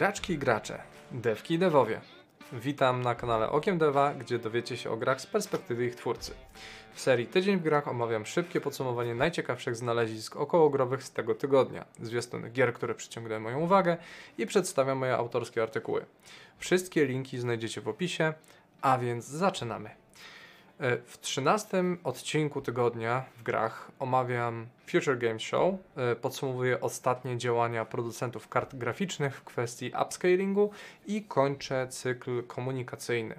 Graczki i gracze, devki i devowie. Witam na kanale Okiem Deva, gdzie dowiecie się o grach z perspektywy ich twórcy. W serii Tydzień w grach omawiam szybkie podsumowanie najciekawszych znalezisk okołogrowych z tego tygodnia, zwiastuny gier, które przyciągnęły moją uwagę i przedstawiam moje autorskie artykuły. Wszystkie linki znajdziecie w opisie, a więc zaczynamy. E, w 13 odcinku tygodnia w grach omawiam Future Games Show. E, podsumowuję ostatnie działania producentów kart graficznych w kwestii upscalingu i kończę cykl komunikacyjny.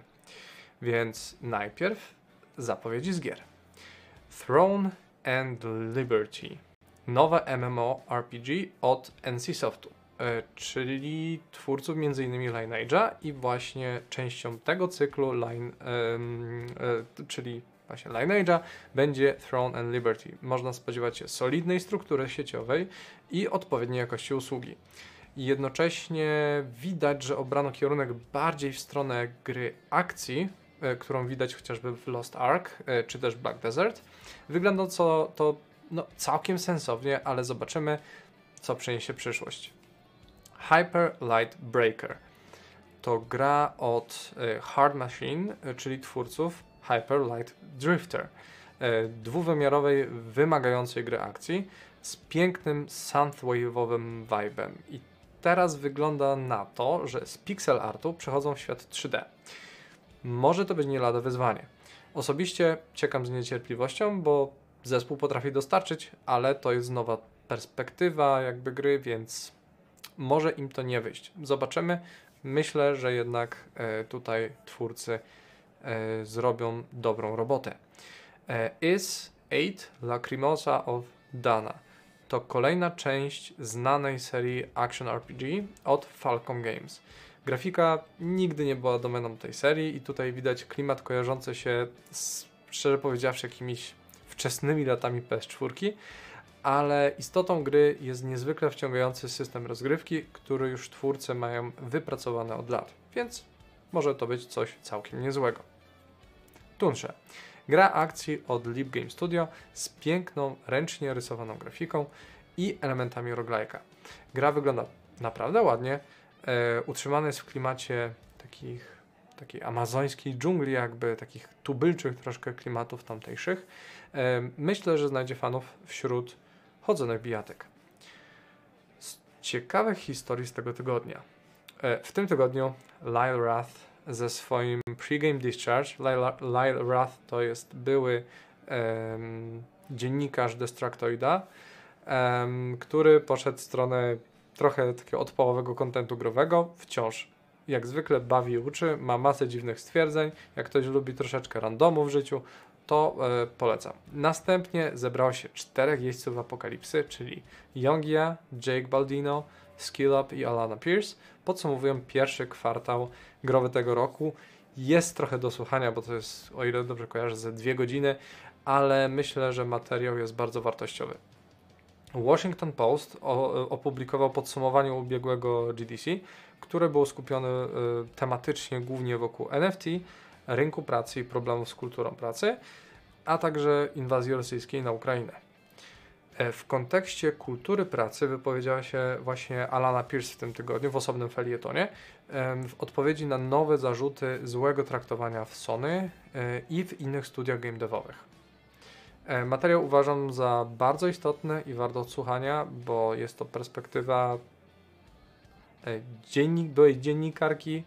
Więc najpierw zapowiedzi z gier. Throne and Liberty. Nowe MMORPG od NCSoftu. E, czyli twórców m.in. Lineage'a i właśnie częścią tego cyklu, line, e, czyli właśnie Lineage'a, będzie Throne and Liberty. Można spodziewać się solidnej struktury sieciowej i odpowiedniej jakości usługi. Jednocześnie widać, że obrano kierunek bardziej w stronę gry akcji, e, którą widać chociażby w Lost Ark czy też Black Desert. Wygląda to, to no, całkiem sensownie, ale zobaczymy, co przyniesie przyszłość. Hyper Light Breaker. To gra od e, Hard Machine, e, czyli twórców Hyper Light Drifter. E, dwuwymiarowej, wymagającej gry akcji z pięknym synthwave'owym vibem. I teraz wygląda na to, że z pixel artu przechodzą w świat 3D. Może to być nie lada wyzwanie. Osobiście czekam z niecierpliwością, bo zespół potrafi dostarczyć, ale to jest nowa perspektywa jakby gry, więc może im to nie wyjść. Zobaczymy. Myślę, że jednak e, tutaj twórcy e, zrobią dobrą robotę. E, Is 8 Lacrimosa of Dana to kolejna część znanej serii Action RPG od Falcon Games. Grafika nigdy nie była domeną tej serii i tutaj widać klimat kojarzący się z, szczerze powiedziawszy, jakimiś wczesnymi latami PS4, ale istotą gry jest niezwykle wciągający system rozgrywki, który już twórcy mają wypracowane od lat, więc może to być coś całkiem niezłego. Tunsze. Gra akcji od Leap Game Studio z piękną, ręcznie rysowaną grafiką i elementami roguelike'a. Gra wygląda naprawdę ładnie, e, utrzymana jest w klimacie takich, takiej amazońskiej dżungli, jakby takich tubylczych troszkę klimatów tamtejszych. E, myślę, że znajdzie fanów wśród chodzonych bijatek. Z ciekawych historii z tego tygodnia. E, w tym tygodniu Lyle Rath ze swoim pregame discharge, Lyle Rath to jest były um, dziennikarz Destructoida, um, który poszedł w stronę trochę takiego odpałowego kontentu growego, wciąż jak zwykle bawi i uczy, ma masę dziwnych stwierdzeń, jak ktoś lubi troszeczkę randomu w życiu, to e, polecam. Następnie zebrało się czterech jeźdźców apokalipsy, czyli Yongia, Jake Baldino, Skillup i Alana Pierce. Podsumowują pierwszy kwartał growy tego roku. Jest trochę do słuchania, bo to jest, o ile dobrze kojarzę, ze dwie godziny, ale myślę, że materiał jest bardzo wartościowy. Washington Post opublikował podsumowanie ubiegłego GDC, które było skupione y, tematycznie głównie wokół NFT, rynku pracy i problemów z kulturą pracy, a także inwazji rosyjskiej na Ukrainę. E, w kontekście kultury pracy wypowiedziała się właśnie Alana Pierce w tym tygodniu w osobnym felietonie w odpowiedzi na nowe zarzuty złego traktowania w Sony e, i w innych studiach game devowych. E, materiał uważam za bardzo istotny i wart odsłuchania, bo jest to perspektywa dziennik, byłej dziennikarki,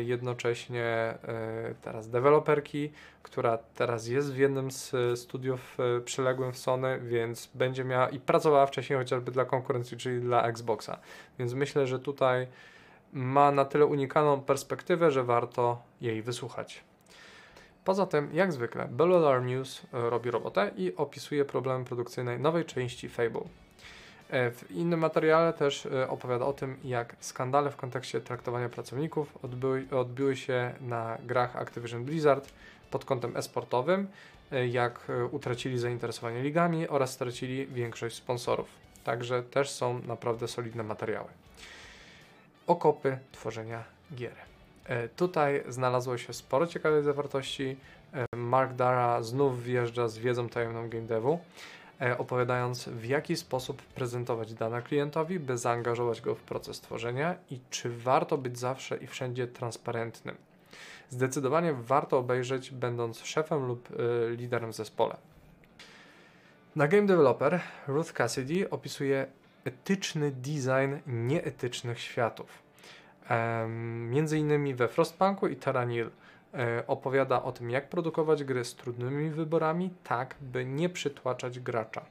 jednocześnie e, teraz deweloperki, która teraz jest w jednym z studiów e, przyległym w Sony, więc będzie miała i pracowała wcześniej chociażby dla konkurencji, czyli dla Xboxa. Więc myślę, że tutaj ma na tyle unikalną perspektywę, że warto jej wysłuchać. Poza tym, jak zwykle, Bell Alarm News robi robotę i opisuje problemy produkcyjne nowej części Fable. E, w innym materiale też e, opowiada o tym, jak skandale w kontekście traktowania pracowników odbyły, odbiły się na grach Activision Blizzard pod kątem esportowym, e, jak utracili zainteresowanie ligami oraz stracili większość sponsorów. Także też są naprawdę solidne materiały. Okopy tworzenia gier. Tutaj znalazło się sporo ciekawych zawartości. Mark Dara znów wjeżdża z wiedzą tajemną game devu. E, opowiadając w jaki sposób prezentować dane klientowi, by zaangażować go w proces tworzenia i czy warto być zawsze i wszędzie transparentnym. Zdecydowanie warto obejrzeć, będąc szefem lub y, liderem w zespole. Na Game Developer Ruth Cassidy opisuje etyczny design nieetycznych światów. Między innymi we Frostpunku i Taranil e, opowiada o tym, jak produkować gry z trudnymi wyborami, tak by nie przytłaczać gracza.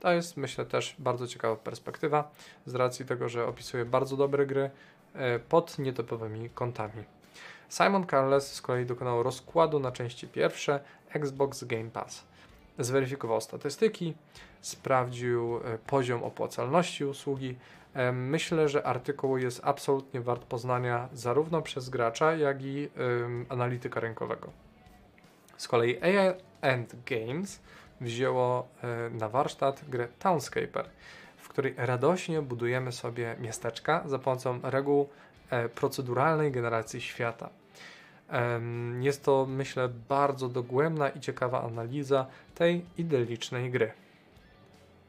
To jest, myślę, też bardzo ciekawa perspektywa, z racji tego, że opisuje bardzo dobre gry e, pod nietypowymi kątami. Simon Carles z kolei dokonał rozkładu na części pierwsze Xbox Game Pass. Zweryfikował statystyki, sprawdził e, poziom opłacalności usługi. E, myślę, że artykuł jest absolutnie wart poznania zarówno przez gracza, jak i analityka rynkowego. Z kolei AI and Games wzięło e, na warsztat grę Townscaper, w której radośnie budujemy sobie miasteczka za pomocą reguł proceduralnej generacji świata. Jest to, myślę, bardzo dogłębna i ciekawa analiza tej idyllicznej gry.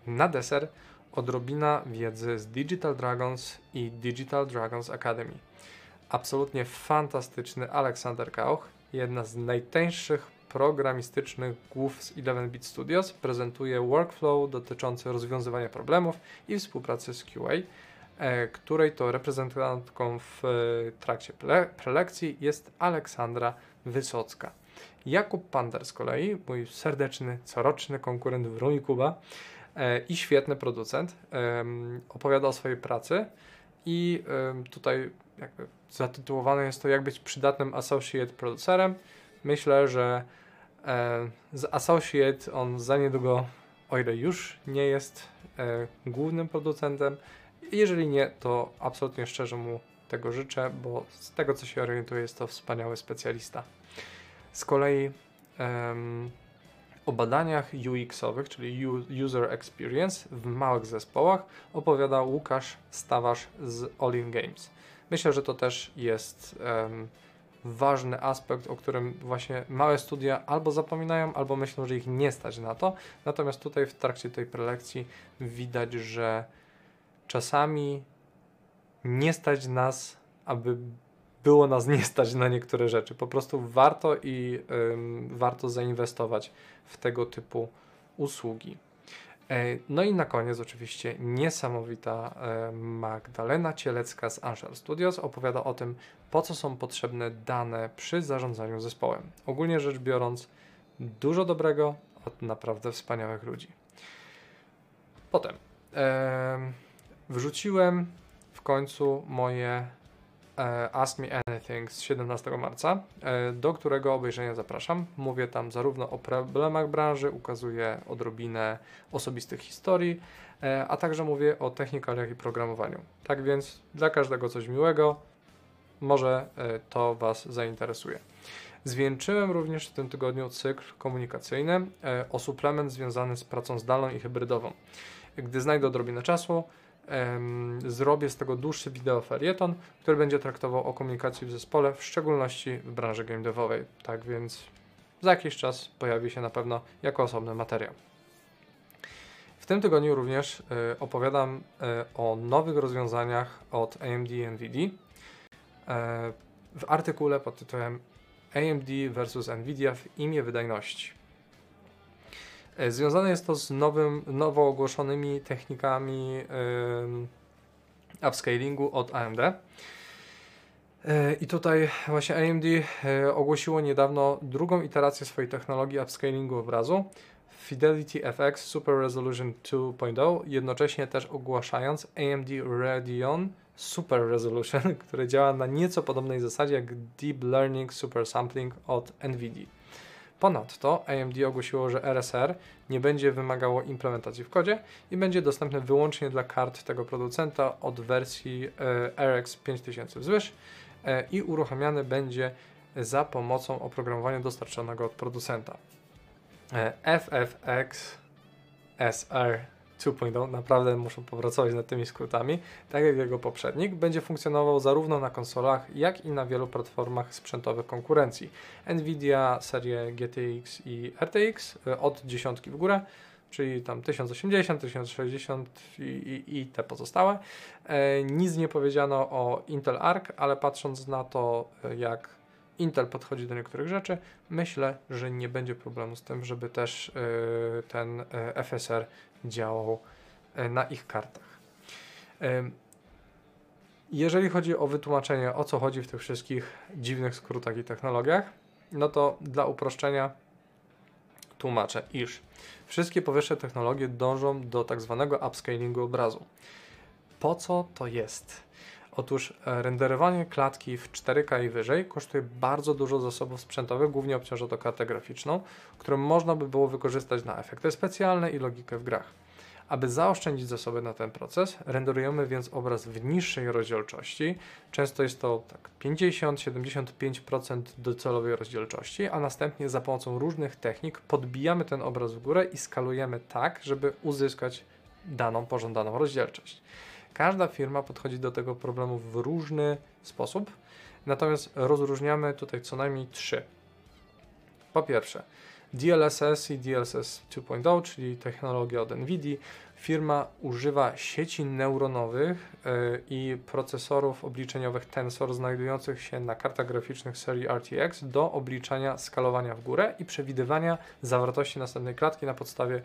Na deser odrobina wiedzy z Digital Dragons i Digital Dragons Academy. Absolutnie fantastyczny Aleksander Kauch, jedna z najtańszych programistycznych głów z 11-bit Studios, prezentuje workflow dotyczący rozwiązywania problemów i współpracy z QA, której to reprezentantką w e, trakcie prelekcji jest Aleksandra Wysocka. Jakub Pander z kolei, mój serdeczny, coroczny konkurent w Rumi Kuba e, i świetny producent, opowiada o swojej pracy i tutaj jakby zatytułowane jest to jak być przydatnym associate producerem. Myślę, że e, z associate on za niedługo, o ile już nie jest e, głównym producentem, jeżeli nie, to absolutnie szczerze mu tego życzę, bo z tego co się orientuję jest to wspaniały specjalista. Z kolei um, o badaniach UX-owych, czyli User Experience w małych zespołach opowiada Łukasz Stawarz z All In Games. Myślę, że to też jest um, ważny aspekt, o którym właśnie małe studia albo zapominają, albo myślą, że ich nie stać na to. Natomiast tutaj w trakcie tej prelekcji widać, że czasami nie stać nas, aby było nas nie stać na niektóre rzeczy. Po prostu warto i warto zainwestować w tego typu usługi. E, no i na koniec oczywiście niesamowita e, Magdalena Cielecka z Angel Studios opowiada o tym, po co są potrzebne dane przy zarządzaniu zespołem. Ogólnie rzecz biorąc, dużo dobrego od naprawdę wspaniałych ludzi. Potem e, wrzuciłem w końcu moje E, Ask Me Anything z 17 marca, e, do którego obejrzenia zapraszam. Mówię tam zarówno o problemach branży, ukazuję odrobinę osobistych historii, e, a także mówię o technikaliach i programowaniu. Tak więc dla każdego coś miłego, może to Was zainteresuje. Zwieńczyłem również w tym tygodniu cykl komunikacyjny o suplement związany z pracą zdalną i hybrydową. Gdy znajdę odrobinę czasu, zrobię z tego dłuższy wideo felieton, który będzie traktował o komunikacji w zespole, w szczególności w branży game. Tak więc za jakiś czas pojawi się na pewno jako osobny materiał. W tym tygodniu również y, opowiadam y, o nowych rozwiązaniach od AMD i NVIDIA y, w artykule pod tytułem AMD versus NVIDIA w imię wydajności. E, związane jest to z nowym, nowo ogłoszonymi technikami yy, upscalingu od AMD. E, I tutaj właśnie AMD e, ogłosiło niedawno drugą iterację swojej technologii upscalingu obrazu Fidelity FX Super Resolution 2.0, jednocześnie też ogłaszając AMD Radeon Super Resolution, które działa na nieco podobnej zasadzie jak Deep Learning Super Sampling od NVIDIA. Ponadto AMD ogłosiło, że RSR nie będzie wymagało implementacji w kodzie i będzie dostępny wyłącznie dla kart tego producenta od wersji e, RX 5000 wzwyż e, i uruchamiany będzie za pomocą oprogramowania dostarczonego od producenta. E, FFX SR 2.0 naprawdę muszą popracować nad tymi skrótami, tak jak jego poprzednik, będzie funkcjonował zarówno na konsolach, jak i na wielu platformach sprzętowych konkurencji. Nvidia, serie GTX i RTX e, od dziesiątki w górę czyli tam 1080, 1060 i, i, i te pozostałe. E, nic nie powiedziano o Intel Arc, ale patrząc na to, e, jak Intel podchodzi do niektórych rzeczy, myślę, że nie będzie problemu z tym, żeby też e, ten e, FSR działał e, na ich kartach. Jeżeli chodzi o wytłumaczenie, o co chodzi w tych wszystkich dziwnych skrótach i technologiach, no to dla uproszczenia tłumaczę, iż wszystkie powyższe technologie dążą do tak zwanego upscalingu obrazu. Po co to jest? Otóż e, renderowanie klatki w 4K i wyżej kosztuje bardzo dużo zasobów sprzętowych, głównie obciąża to kartę graficzną, którą można by było wykorzystać na efekty specjalne i logikę w grach. Aby zaoszczędzić zasoby na ten proces, renderujemy więc obraz w niższej rozdzielczości. Często jest to tak 50-75% docelowej rozdzielczości, a następnie za pomocą różnych technik podbijamy ten obraz w górę i skalujemy tak, żeby uzyskać daną pożądaną rozdzielczość. Każda firma podchodzi do tego problemu w różny sposób, natomiast rozróżniamy tutaj co najmniej trzy. Po pierwsze, DLSS i DLSS 2.0, czyli technologia od NVIDIA, firma używa sieci neuronowych yy, i procesorów obliczeniowych Tensor znajdujących się na kartach graficznych serii RTX do obliczania skalowania w górę i przewidywania zawartości następnej klatki na podstawie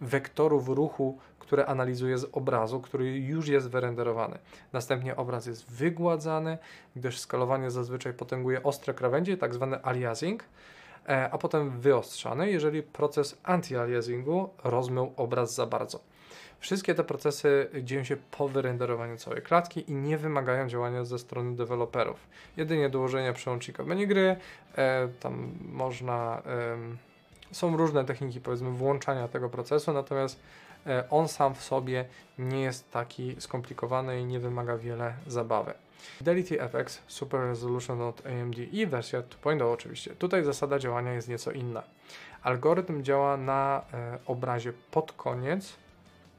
wektorów ruchu, które analizuje z obrazu, który już jest wyrenderowany. Następnie obraz jest wygładzany, gdyż skalowanie zazwyczaj potęguje ostre krawędzie, tak zwany aliasing, e, a potem wyostrzany, jeżeli proces anti-aliasingu rozmył obraz za bardzo. Wszystkie te procesy dzieją się po wyrenderowaniu całej klatki i nie wymagają działania ze strony deweloperów. Jedynie dołożenia przełącznika w menu gry, e, tam można... E, są różne techniki, powiedzmy, włączania tego procesu, natomiast e, on sam w sobie nie jest taki skomplikowany i nie wymaga wiele zabawy. Fidelity FX Super Resolution od AMD i wersja 2.0 oczywiście. Tutaj zasada działania jest nieco inna. Algorytm działa na e, obrazie pod koniec,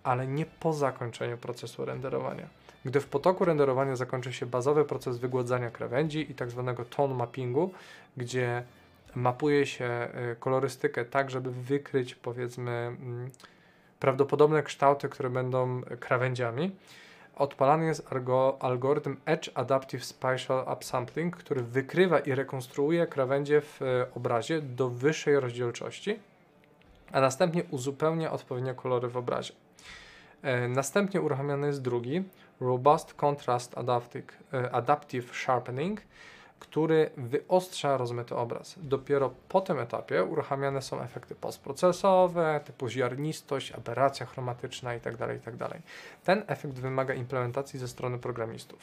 ale nie po zakończeniu procesu renderowania. Gdy w potoku renderowania zakończy się bazowy proces wygładzania krawędzi i tak zwanego tone mappingu, gdzie mapuje się y, kolorystykę tak, żeby wykryć powiedzmy mm, prawdopodobne kształty, które będą krawędziami. Odpalany jest algorytm Edge Adaptive Spatial Upsampling, który wykrywa i rekonstruuje krawędzie w y, obrazie do wyższej rozdzielczości, a następnie uzupełnia odpowiednio kolory w obrazie. E, następnie uruchamiany jest drugi Robust Contrast Adaptive, Adaptive Sharpening, który wyostrza rozmyty obraz. Dopiero po tym etapie uruchamiane są efekty postprocesowe, typu ziarnistość, aberracja chromatyczna itd. tak itd. Tak Ten efekt wymaga implementacji ze strony programistów.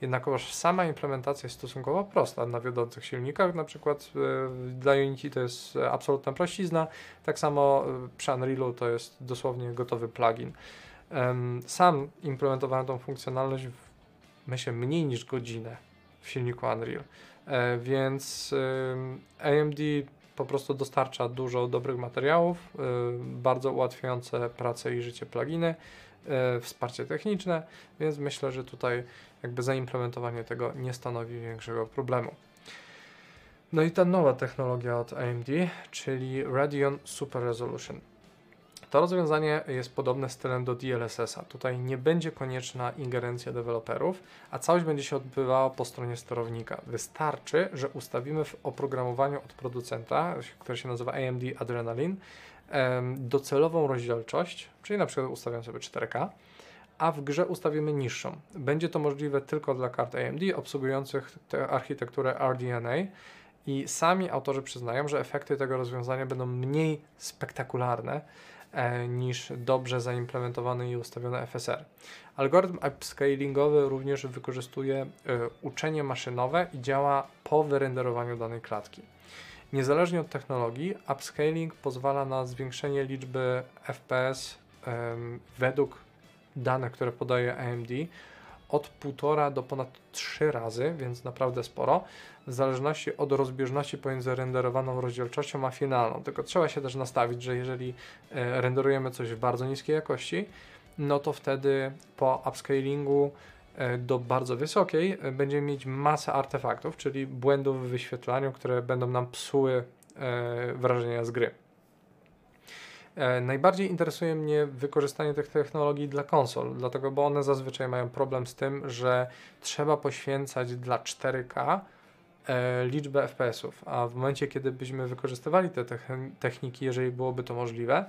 Jednakowoż sama implementacja jest stosunkowo prosta na wiodących silnikach, na przykład yy, dla Unity to jest absolutna prościzna, tak samo yy, przy Unrealu to jest dosłownie gotowy plugin. Sam implementowałem tą funkcjonalność w myślę mniej niż godzinę w silniku Unreal. E, więc AMD po prostu dostarcza dużo dobrych materiałów, e, bardzo ułatwiające pracę i życie pluginy, e, wsparcie techniczne, więc myślę, że tutaj jakby zaimplementowanie tego nie stanowi większego problemu. No i ta nowa technologia od AMD, czyli Radeon Super Resolution. To rozwiązanie jest podobne stylem do DLSS-a. Tutaj nie będzie konieczna ingerencja deweloperów, a całość będzie się odbywała po stronie sterownika. Wystarczy, że ustawimy w oprogramowaniu od producenta, które się nazywa AMD Adrenaline, docelową rozdzielczość, czyli na przykład ustawiam sobie 4K, a w grze ustawimy niższą. Będzie to możliwe tylko dla kart AMD obsługujących architekturę RDNA i sami autorzy przyznają, że efekty tego rozwiązania będą mniej spektakularne, E, niż dobrze zaimplementowany i ustawiony FSR. Algorytm upscalingowy również wykorzystuje e, uczenie maszynowe i działa po wyrenderowaniu danej klatki. Niezależnie od technologii, upscaling pozwala na zwiększenie liczby FPS według danych, które podaje AMD od 1,5 do ponad 3 razy, więc naprawdę sporo, w zależności od rozbieżności pomiędzy renderowaną rozdzielczością a finalną. Tylko trzeba się też nastawić, że jeżeli e, renderujemy coś w bardzo niskiej jakości, no to wtedy po upscalingu e, do bardzo wysokiej e, będziemy mieć masę artefaktów, czyli błędów w wyświetlaniu, które będą nam psuły wrażenia z gry. E, najbardziej interesuje mnie wykorzystanie tych technologii dla konsol, dlatego bo one zazwyczaj mają problem z tym, że trzeba poświęcać dla 4K e, liczbę FPS-ów, a w momencie, kiedy byśmy wykorzystywali te techniki, jeżeli byłoby to możliwe,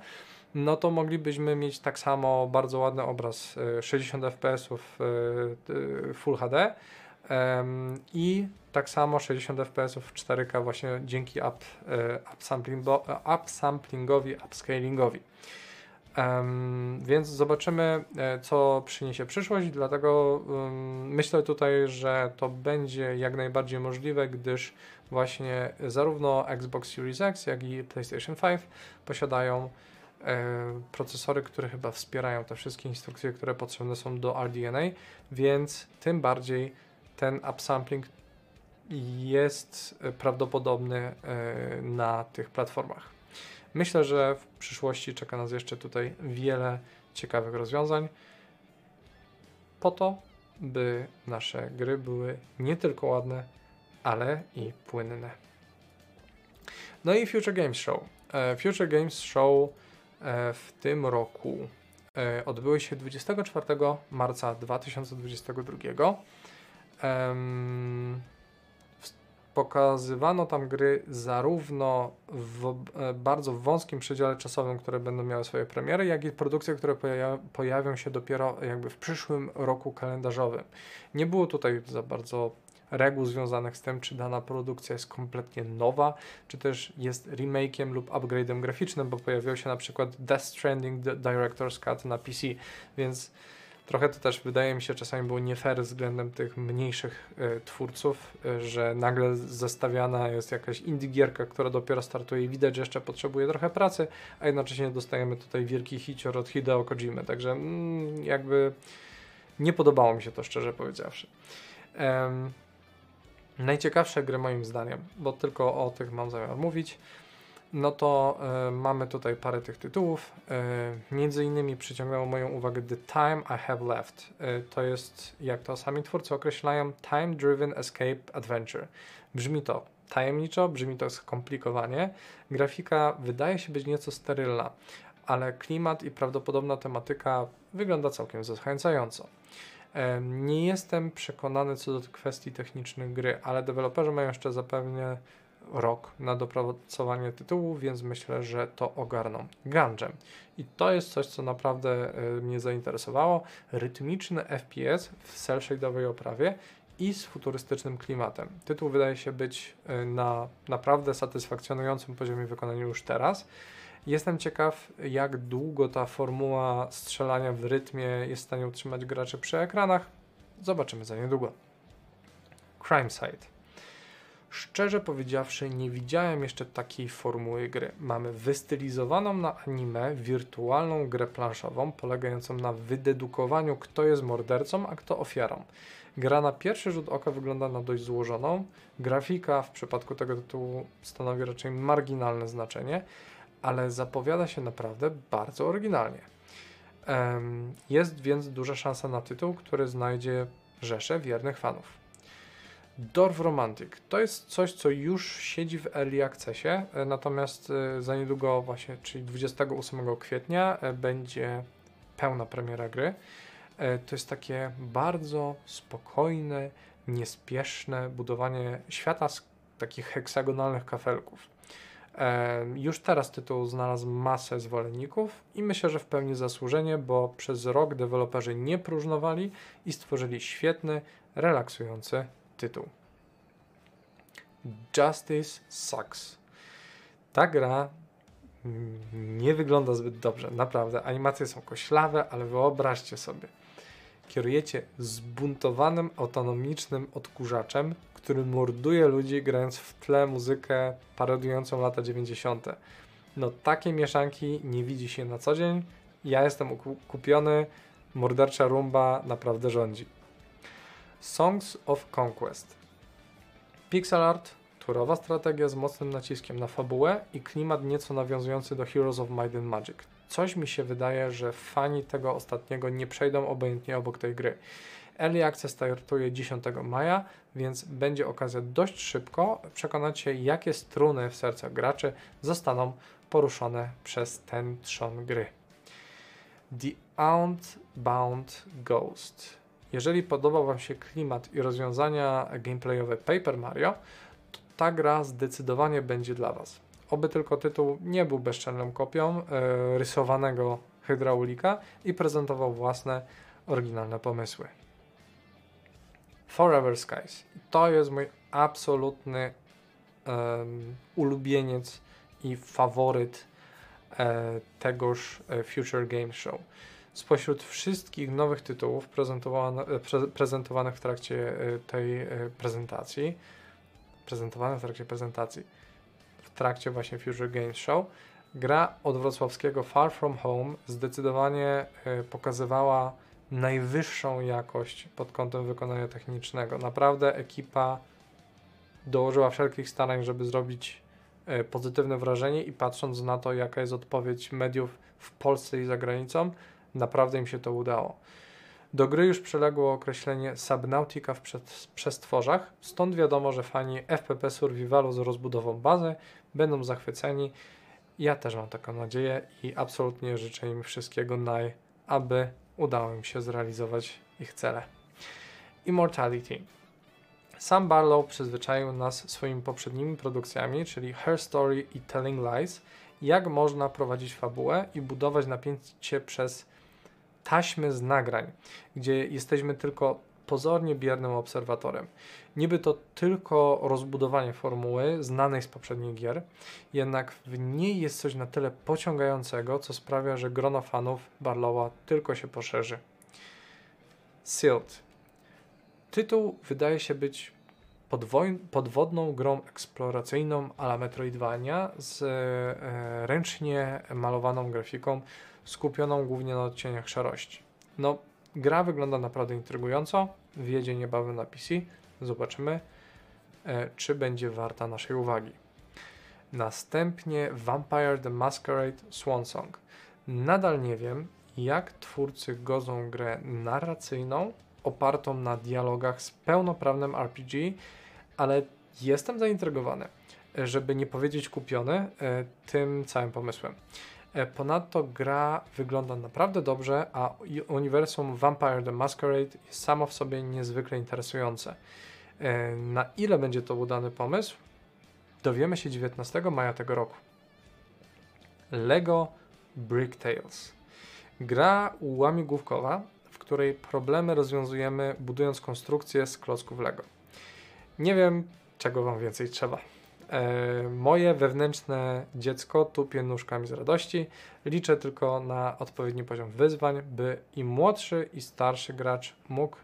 no to moglibyśmy mieć tak samo bardzo ładny obraz 60 fps Full HD i tak samo 60 fps w 4K właśnie dzięki up, e, upsamplingowi, upscalingowi. Um, więc zobaczymy, e, co przyniesie przyszłość, dlatego um, myślę tutaj, że to będzie jak najbardziej możliwe, gdyż właśnie zarówno Xbox Series X, jak i PlayStation 5 posiadają e, procesory, które chyba wspierają te wszystkie instrukcje, które potrzebne są do RDNA, więc tym bardziej ten upsampling jest prawdopodobny e, na tych platformach. Myślę, że w przyszłości czeka nas jeszcze tutaj wiele ciekawych rozwiązań po to, by nasze gry były nie tylko ładne, ale i płynne. No i Future Games Show. E, Future Games Show e, w tym roku odbyły się 24 marca 2022 pokazywano tam gry zarówno w e, bardzo wąskim przedziale czasowym, które będą miały swoje premiery, jak i produkcje, które pojawi pojawią się dopiero jakby w przyszłym roku kalendarzowym. Nie było tutaj za bardzo reguł związanych z tym, czy dana produkcja jest kompletnie nowa, czy też jest remake'iem lub upgrade'em graficznym, bo pojawił się na przykład Death Stranding Director's Cut na PC, więc Trochę to też wydaje mi się czasami było nie fair względem tych mniejszych y, twórców, y, że nagle zestawiana jest jakaś indie gierka, która dopiero startuje i widać, że jeszcze potrzebuje trochę pracy, a jednocześnie dostajemy tutaj wielki hicior od Hideo Kojimy, także mm, jakby nie podobało mi się to szczerze powiedziawszy. Um, najciekawsze gry moim zdaniem, bo tylko o tych mam zamiar mówić, no to y, mamy tutaj parę tych tytułów. Y, między innymi przyciągnęło moją uwagę The Time I Have Left. Y, to jest, jak to sami twórcy określają, Time Driven Escape Adventure. Brzmi to tajemniczo, brzmi to skomplikowanie. Grafika wydaje się być nieco sterylna, ale klimat i prawdopodobna tematyka wygląda całkiem zachęcająco. Nie jestem przekonany co do kwestii technicznych gry, ale deweloperzy mają jeszcze zapewne rok na dopracowanie tytułu, więc myślę, że to ogarną Gungeon. I to jest coś, co naprawdę y, mnie zainteresowało. Rytmiczny FPS w cel shade'owej oprawie i z futurystycznym klimatem. Tytuł wydaje się być y, na naprawdę satysfakcjonującym poziomie wykonania już teraz. Jestem ciekaw, jak długo ta formuła strzelania w rytmie jest w stanie utrzymać graczy przy ekranach. Zobaczymy za niedługo. Crime Site. Szczerze powiedziawszy, nie widziałem jeszcze takiej formuły gry. Mamy wystylizowaną na anime wirtualną grę planszową, polegającą na wydedukowaniu, kto jest mordercą, a kto ofiarą. Gra na pierwszy rzut oka wygląda na dość złożoną. Grafika w przypadku tego tytułu stanowi raczej marginalne znaczenie, ale zapowiada się naprawdę bardzo oryginalnie. Jest więc duża szansa na tytuł, który znajdzie rzeszę wiernych fanów. Dorf Romantic to jest coś, co już siedzi w Early Accessie, e, natomiast e, za niedługo, właśnie, czyli 28 kwietnia, e, będzie pełna premiera gry. To jest takie bardzo spokojne, niespieszne budowanie świata z takich heksagonalnych kafelków. Już teraz tytuł znalazł masę zwolenników i myślę, że w pełni zasłużenie, bo przez rok deweloperzy nie próżnowali i stworzyli świetny, relaksujący tytuł. Justice Sucks. Ta gra nie wygląda zbyt dobrze, naprawdę. Animacje są koślawe, ale wyobraźcie sobie. Kierujecie zbuntowanym, autonomicznym odkurzaczem, który morduje ludzi, grając w tle muzykę parodiującą lata 90. No takie mieszanki nie widzi się na co dzień. Ja jestem kupiony, mordercza rumba naprawdę rządzi. Songs of Conquest. Pixel art, turowa strategia z mocnym naciskiem na fabułę i klimat nieco nawiązujący do Heroes of Might and Magic. Coś mi się wydaje, że fani tego ostatniego nie przejdą obojętnie obok tej gry. Early Access startuje 10 maja, więc będzie okazja dość szybko przekonać się, jakie struny w sercach graczy zostaną poruszone przez ten trzon gry. The Outbound Ghost. Jeżeli podobał Wam się klimat i rozwiązania gameplayowe Paper Mario, to ta gra zdecydowanie będzie dla Was. Oby tylko tytuł nie był bezczelną kopią e, rysowanego hydraulika i prezentował własne oryginalne pomysły. Forever Skies. To jest mój absolutny um, ulubieniec i faworyt e, tegoż e, Future Game Show. Spośród wszystkich nowych tytułów prezentowanych w trakcie e, tej e, prezentacji, prezentowanych w trakcie prezentacji, w trakcie właśnie Future Game Show, gra od wrocławskiego Far From Home zdecydowanie e, pokazywała najwyższą jakość pod kątem wykonania technicznego. Naprawdę ekipa dołożyła wszelkich starań, żeby zrobić pozytywne wrażenie i patrząc na to, jaka jest odpowiedź mediów w Polsce i za granicą, naprawdę im się to udało. Do gry już przyległo określenie Subnautica w przestworzach, stąd wiadomo, że fani FPP Survivalu z rozbudową bazy będą zachwyceni. Ja też mam taką nadzieję i absolutnie życzę im wszystkiego naj, aby udało im się zrealizować ich cele. Immortality. Sam Barlow przyzwyczaił nas swoimi poprzednimi produkcjami, czyli Her Story i Telling Lies, jak można prowadzić fabułę i budować napięcie przez taśmy z nagrań, gdzie jesteśmy tylko pozornie biernym obserwatorem. Niby to tylko rozbudowanie formuły znanej z poprzednich gier, jednak w niej jest coś na tyle pociągającego, co sprawia, że grono fanów Barlowa tylko się poszerzy. Sealed. Tytuł wydaje się być podwodną grą eksploracyjną ala Metroidvania z e, ręcznie malowaną grafiką skupioną głównie na odcieniach szarości. No, gra wygląda naprawdę intrygująco, wjedzie niebawem na PC, zobaczymy, e, czy będzie warta naszej uwagi. Następnie Vampire the Masquerade Swansong. Nadal nie wiem, jak twórcy godzą grę narracyjną opartą na dialogach z pełnoprawnym RPG, ale jestem zaintrygowany, żeby nie powiedzieć kupiony e, tym całym pomysłem. E, ponadto gra wygląda naprawdę dobrze, a uniwersum Vampire the Masquerade jest samo w sobie niezwykle interesujące. E, na ile będzie to udany pomysł, dowiemy się 19 maja tego roku. Lego Brick Tales. Gra łamigłówkowa, w której problemy rozwiązujemy budując konstrukcje z klocków Lego. Nie wiem, czego wam więcej trzeba. E, moje wewnętrzne dziecko tupie nóżkami z radości. Liczę tylko na odpowiedni poziom wyzwań, by i młodszy, i starszy gracz mógł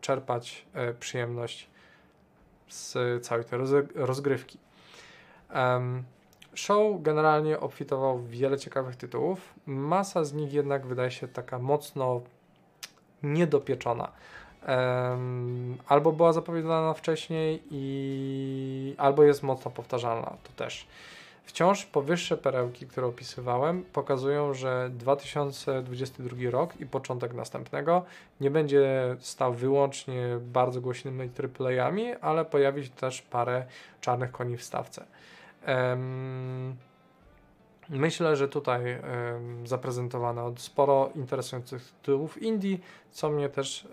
czerpać e, przyjemność z całej tej rozgrywki. Show generalnie obfitował w wiele ciekawych tytułów. Masa z nich jednak wydaje się taka mocno niedopieczona albo była zapowiadana wcześniej i albo jest mocno powtarzalna, to też. Wciąż powyższe perełki, które opisywałem, pokazują, że 2022 rok i początek następnego nie będzie stał wyłącznie bardzo głośnymi AAA-ami, ale pojawi się też parę czarnych koni w stawce. Um, Myślę, że tutaj zaprezentowano sporo interesujących tytułów indie, co mnie też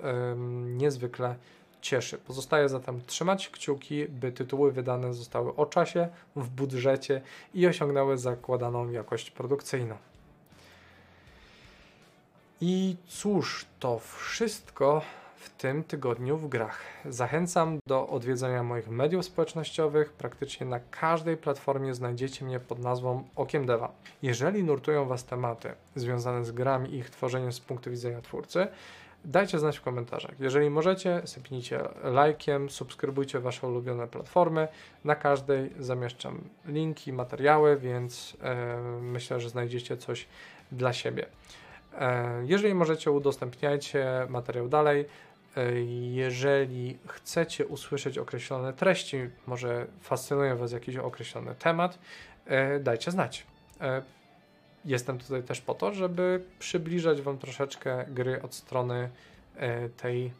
niezwykle cieszy. Pozostaje zatem trzymać kciuki, by tytuły wydane zostały o czasie, w budżecie i osiągnęły zakładaną jakość produkcyjną. I cóż, to wszystko w tym tygodniu w grach. Zachęcam do odwiedzenia moich mediów społecznościowych. Praktycznie na każdej platformie znajdziecie mnie pod nazwą Okiem Deva. Jeżeli nurtują Was tematy związane z grami i ich tworzeniem z punktu widzenia twórcy, dajcie znać w komentarzach. Jeżeli możecie, sypnijcie lajkiem, subskrybujcie Wasze ulubione platformy. Na każdej zamieszczam linki, materiały, więc e, myślę, że znajdziecie coś dla siebie. E, jeżeli możecie, udostępniajcie materiał dalej. E, jeżeli chcecie usłyszeć określone treści, może fascynuje Was jakiś określony temat, e, dajcie znać. E, jestem tutaj też po to, żeby przybliżać Wam troszeczkę gry od strony tej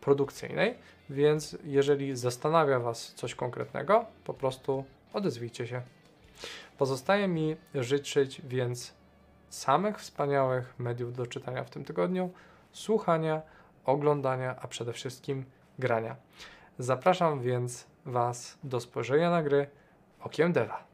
produkcyjnej, więc jeżeli zastanawia Was coś konkretnego, po prostu odezwijcie się. Pozostaje mi życzyć więc samych wspaniałych mediów do czytania w tym tygodniu, słuchania, oglądania, a przede wszystkim grania. Zapraszam więc Was do spojrzenia na gry okiem Deva.